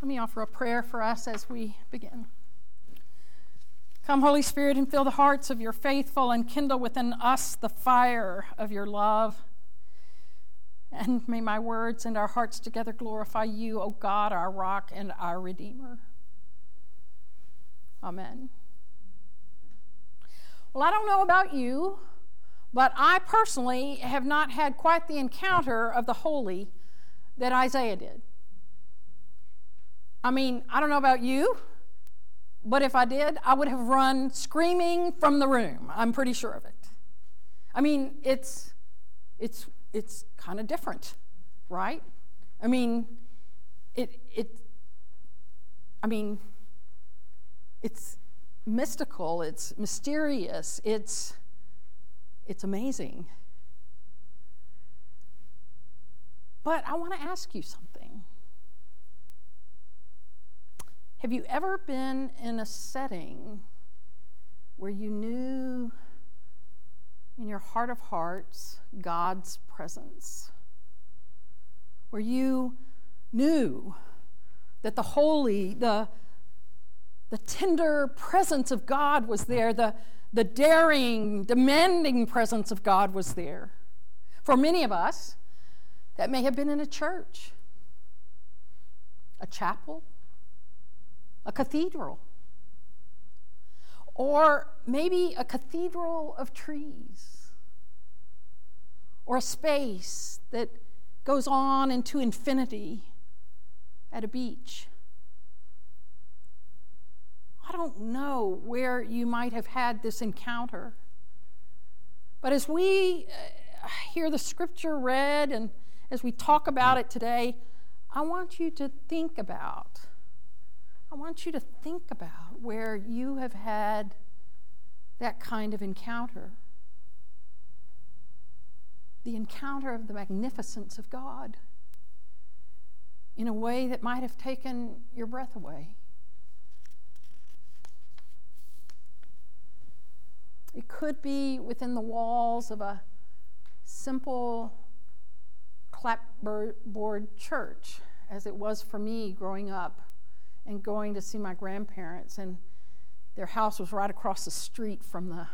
Let me offer a prayer for us as we begin. Come, Holy Spirit, and fill the hearts of your faithful and kindle within us the fire of your love. And may my words and our hearts together glorify you, O God, our rock and our Redeemer. Amen. Well, I don't know about you, but I personally have not had quite the encounter of the holy that Isaiah did. I mean, I don't know about you, but if I did, I would have run screaming from the room. I'm pretty sure of it. I mean, it's it's it's kind of different, right? I mean, it it I mean, it's mystical, it's mysterious, it's it's amazing. But I want to ask you something. Have you ever been in a setting where you knew in your heart of hearts God's presence? Where you knew that the holy, the, the tender presence of God was there, the, the daring, demanding presence of God was there. For many of us, that may have been in a church, a chapel, a cathedral, or maybe a cathedral of trees, or a space that goes on into infinity at a beach. I don't know where you might have had this encounter. But as we uh, hear the scripture read and as we talk about it today, I want you to think about I want you to think about where you have had that kind of encounter the encounter of the magnificence of God in a way that might have taken your breath away. It could be within the walls of a simple clapboard church, as it was for me growing up and going to see my grandparents. And their house was right across the street from the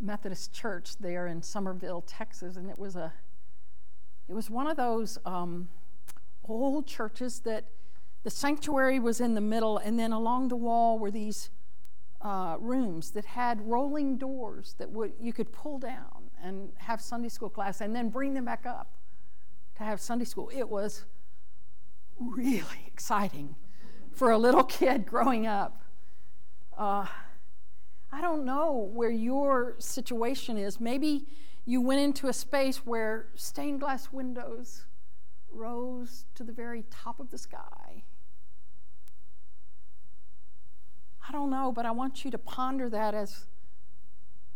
Methodist church there in Somerville, Texas. And it was a it was one of those um, old churches that the sanctuary was in the middle, and then along the wall were these uh, rooms that had rolling doors that would you could pull down and have Sunday school class, and then bring them back up to have Sunday school. It was really exciting for a little kid growing up. Uh, I don't know where your situation is. Maybe you went into a space where stained glass windows rose to the very top of the sky. I don't know, but I want you to ponder that as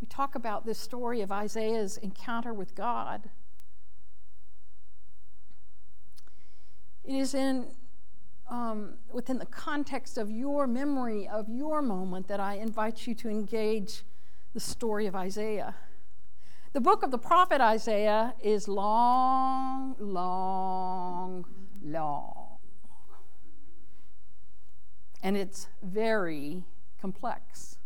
we talk about this story of Isaiah's encounter with God. It is in um, within the context of your memory of your moment that I invite you to engage the story of Isaiah. The book of the prophet Isaiah is long, long, long. And it's very complex.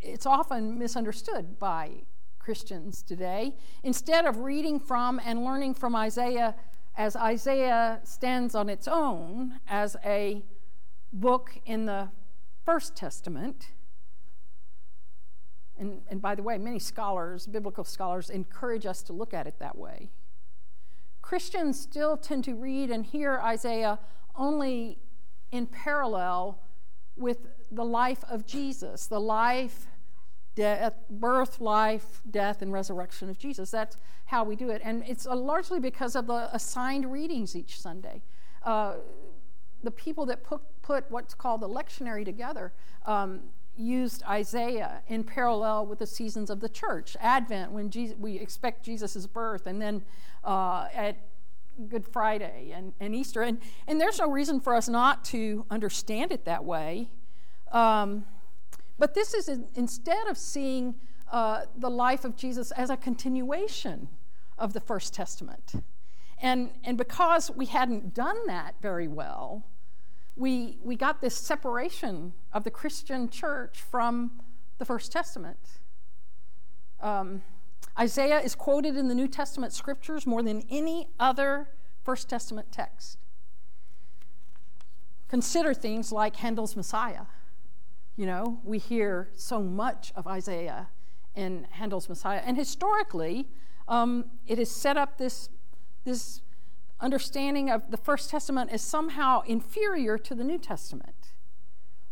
It's often misunderstood by Christians today. Instead of reading from and learning from Isaiah as Isaiah stands on its own as a book in the First Testament, and, and by the way, many scholars, biblical scholars, encourage us to look at it that way. Christians still tend to read and hear Isaiah only in parallel with the life of Jesus, the life death, birth, life, death, and resurrection of Jesus. That's how we do it. And it's uh, largely because of the assigned readings each Sunday. Uh, the people that put, put what's called the lectionary together um, used Isaiah in parallel with the seasons of the church. Advent, when Jesus, we expect Jesus' birth, and then uh, at Good Friday and, and Easter. And, and there's no reason for us not to understand it that way. Um, but this is instead of seeing uh, the life of Jesus as a continuation of the First Testament. And, and because we hadn't done that very well, we, we got this separation of the Christian church from the First Testament. Um, Isaiah is quoted in the New Testament scriptures more than any other First Testament text. Consider things like Handel's Messiah. You know, we hear so much of Isaiah in Handel's Messiah. And historically, um, it has set up this, this understanding of the First Testament as somehow inferior to the New Testament,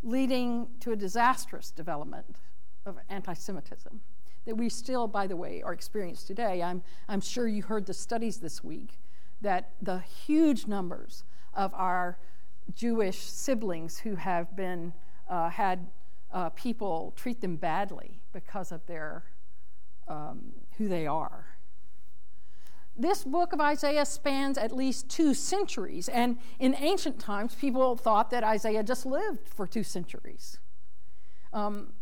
leading to a disastrous development of anti Semitism that we still, by the way, are experiencing today. I'm, I'm sure you heard the studies this week that the huge numbers of our Jewish siblings who have been uh, had uh, people treat them badly because of their um, who they are this book of Isaiah spans at least two centuries, and in ancient times, people thought that Isaiah just lived for two centuries. Um,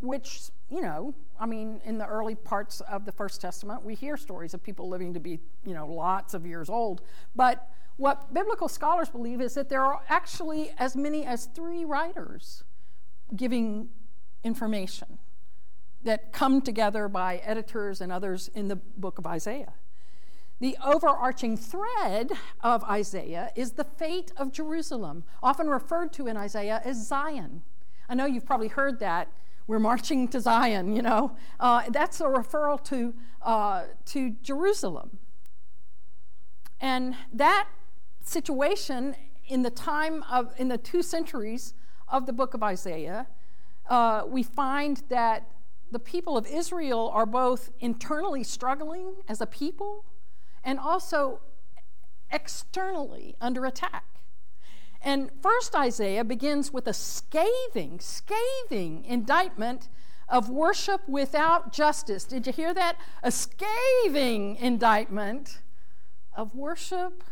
which, you know, I mean, in the early parts of the First Testament, we hear stories of people living to be, you know, lots of years old. But what biblical scholars believe is that there are actually as many as three writers giving information that come together by editors and others in the book of Isaiah. The overarching thread of Isaiah is the fate of Jerusalem, often referred to in Isaiah as Zion. I know you've probably heard that. We're marching to Zion, you know. Uh, that's a referral to, uh, to Jerusalem. And that situation in the time of, in the two centuries of the book of Isaiah, uh, we find that the people of Israel are both internally struggling as a people and also externally under attack. And first Isaiah begins with a scathing, scathing indictment of worship without justice. Did you hear that? A scathing indictment of worship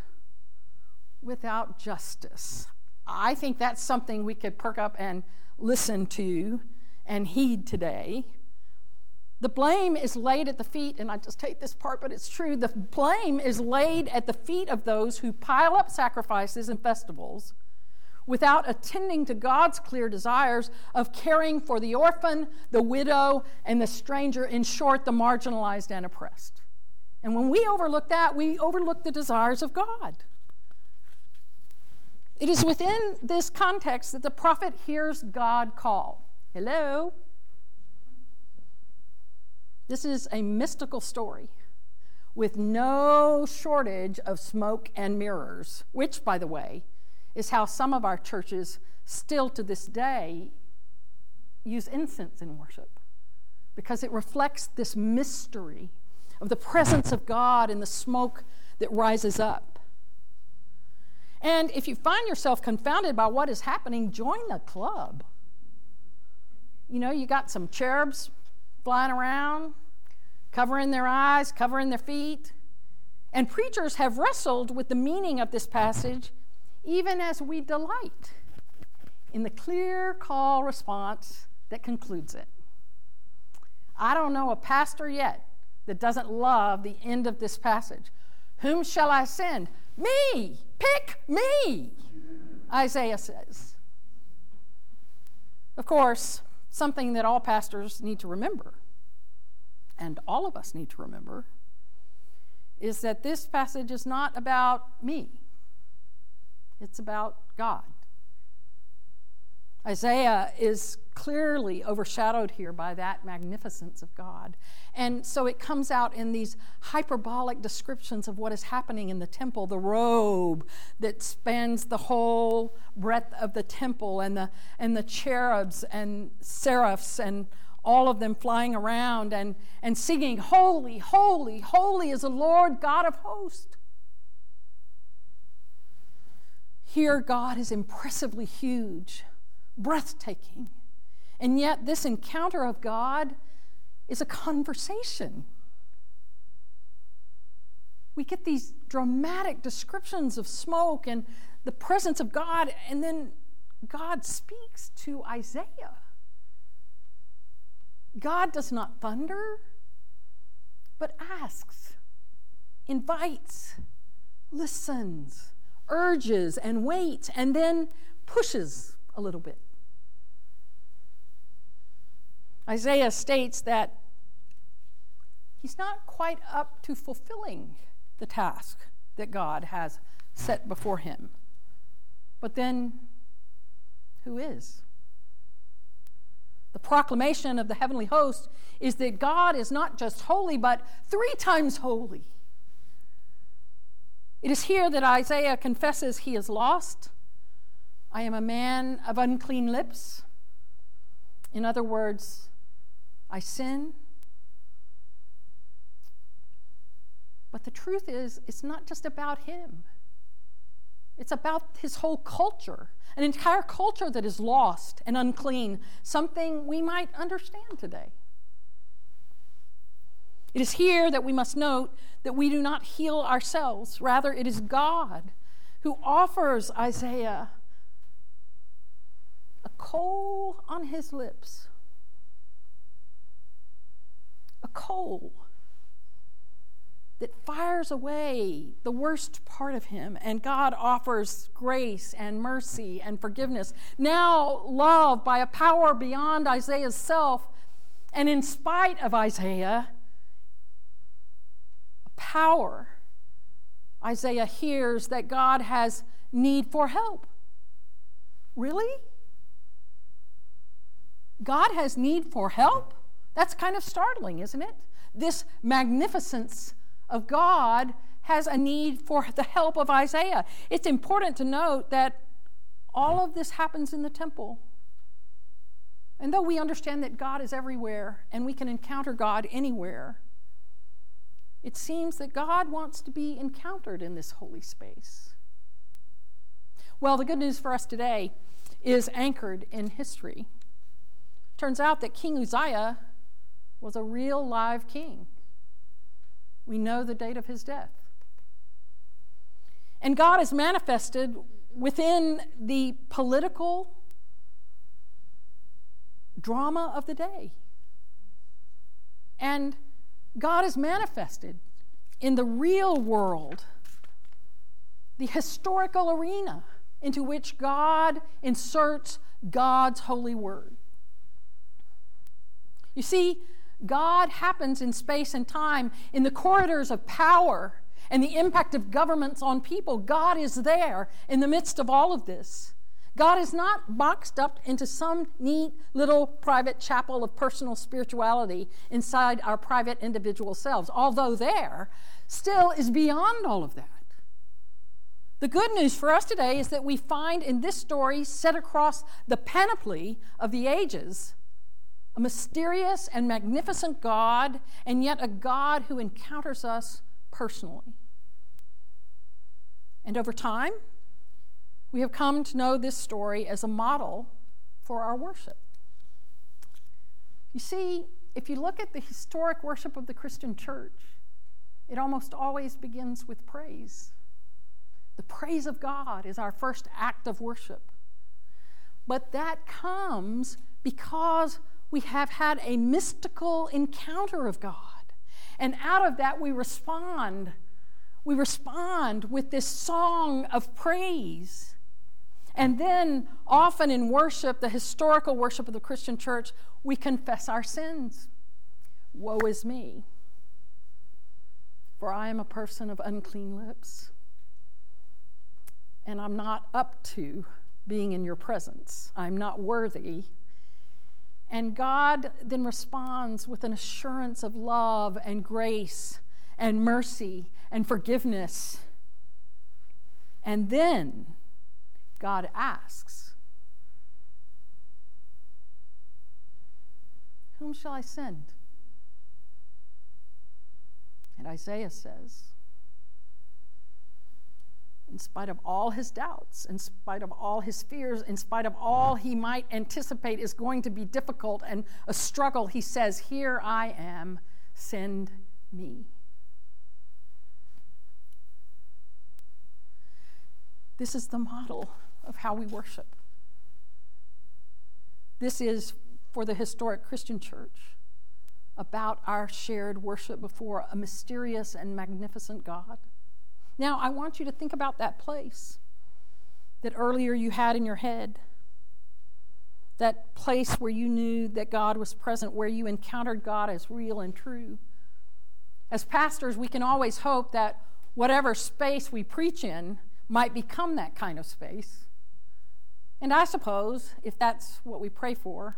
without justice. I think that's something we could perk up and listen to and heed today. The blame is laid at the feet, and I just hate this part, but it's true. The blame is laid at the feet of those who pile up sacrifices and festivals without attending to God's clear desires of caring for the orphan, the widow, and the stranger, in short, the marginalized and oppressed. And when we overlook that, we overlook the desires of God. It is within this context that the prophet hears God call. Hello? This is a mystical story with no shortage of smoke and mirrors, which, by the way, is how some of our churches still to this day use incense in worship because it reflects this mystery of the presence of God in the smoke that rises up. And if you find yourself confounded by what is happening, join the club. You know, you got some cherubs flying around, covering their eyes, covering their feet. And preachers have wrestled with the meaning of this passage even as we delight in the clear call response that concludes it. I don't know a pastor yet that doesn't love the end of this passage. Whom shall I send? Me! Pick me! Isaiah says. Of course, something that all pastors need to remember, and all of us need to remember, is that this passage is not about me, it's about God. Isaiah is clearly overshadowed here by that magnificence of God. And so it comes out in these hyperbolic descriptions of what is happening in the temple the robe that spans the whole breadth of the temple, and the, and the cherubs and seraphs, and all of them flying around and, and singing, Holy, holy, holy is the Lord God of hosts. Here, God is impressively huge breathtaking. And yet, this encounter of God is a conversation. We get these dramatic descriptions of smoke and the presence of God, and then God speaks to Isaiah. God does not thunder, but asks. invites, listens, urges, and waits, and then pushes a little bit. Isaiah states that he's not quite up to fulfilling the task that God has set before him. But then, who is? The proclamation of the heavenly host is that God is not just holy, but three times holy. It is here that Isaiah confesses he is lost. I am a man of unclean lips. In other words, I sin. But the truth is, it's not just about him. It's about his whole culture, an entire culture that is lost and unclean, something we might understand today. It is here that we must note that we do not heal ourselves. Rather, it is God who offers Isaiah a coal on his lips. A coal that fires away the worst part of him, and God offers grace and mercy and forgiveness. Now, love by a power beyond Isaiah's self, and in spite of Isaiah, a power. Isaiah hears that God has need for help. Really? God has need for help? That's kind of startling, isn't it? This magnificence of God has a need for the help of Isaiah. It's important to note that all of this happens in the temple. And though we understand that God is everywhere and we can encounter God anywhere, it seems that God wants to be encountered in this holy space. Well, the good news for us today is anchored in history. Turns out that King Uzziah was a real live king. We know the date of his death. And God is manifested within the political drama of the day. And God is manifested in the real world, the historical arena into which God inserts God's holy word. You see, God happens in space and time, in the corridors of power and the impact of governments on people. God is there in the midst of all of this. God is not boxed up into some neat little private chapel of personal spirituality inside our private individual selves, although there still is beyond all of that. The good news for us today is that we find in this story, set across the panoply of the ages, a mysterious and magnificent God, and yet a God who encounters us personally. And over time, we have come to know this story as a model for our worship. You see, if you look at the historic worship of the Christian church, it almost always begins with praise. The praise of God is our first act of worship. But that comes because we have had a mystical encounter of God. And out of that, we respond. We respond with this song of praise. And then, often in worship, the historical worship of the Christian church, we confess our sins. Woe is me, for I am a person of unclean lips, and I'm not up to being in your presence. I'm not worthy and God then responds with an assurance of love and grace and mercy and forgiveness. And then God asks, Whom shall I send? And Isaiah says, in spite of all his doubts, in spite of all his fears, in spite of all he might anticipate is going to be difficult and a struggle, he says, Here I am, send me. This is the model of how we worship. This is, for the historic Christian church, about our shared worship before a mysterious and magnificent God. Now, I want you to think about that place that earlier you had in your head. That place where you knew that God was present, where you encountered God as real and true. As pastors, we can always hope that whatever space we preach in might become that kind of space. And I suppose if that's what we pray for,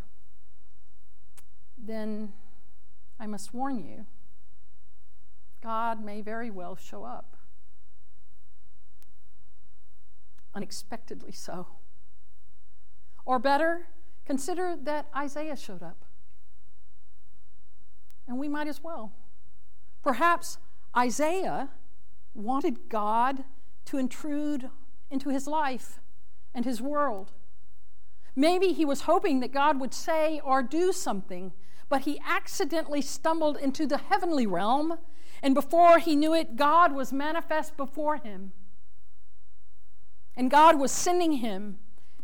then I must warn you God may very well show up. Unexpectedly so. Or better, consider that Isaiah showed up. And we might as well. Perhaps Isaiah wanted God to intrude into his life and his world. Maybe he was hoping that God would say or do something but he accidentally stumbled into the heavenly realm, and before he knew it, God was manifest before him. And God was sending him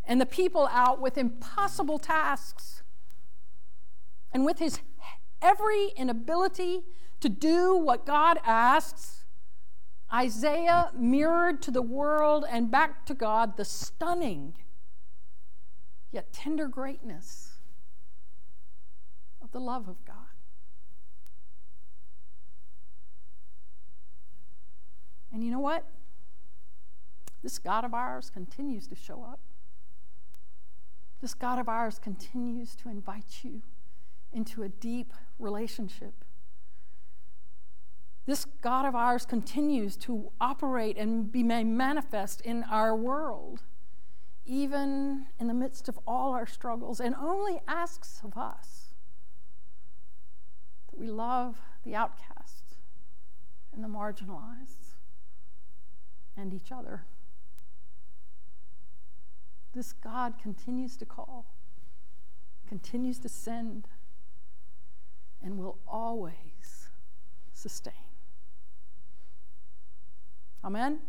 and the people out with impossible tasks. And with his every inability to do what God asks, Isaiah mirrored to the world and back to God the stunning yet tender greatness of the love of God. And you know what? This God of ours continues to show up. This God of ours continues to invite you into a deep relationship. This God of ours continues to operate and be manifest in our world, even in the midst of all our struggles, and only asks of us that we love the outcast and the marginalized and each other. This God continues to call, continues to send, and will always sustain. Amen.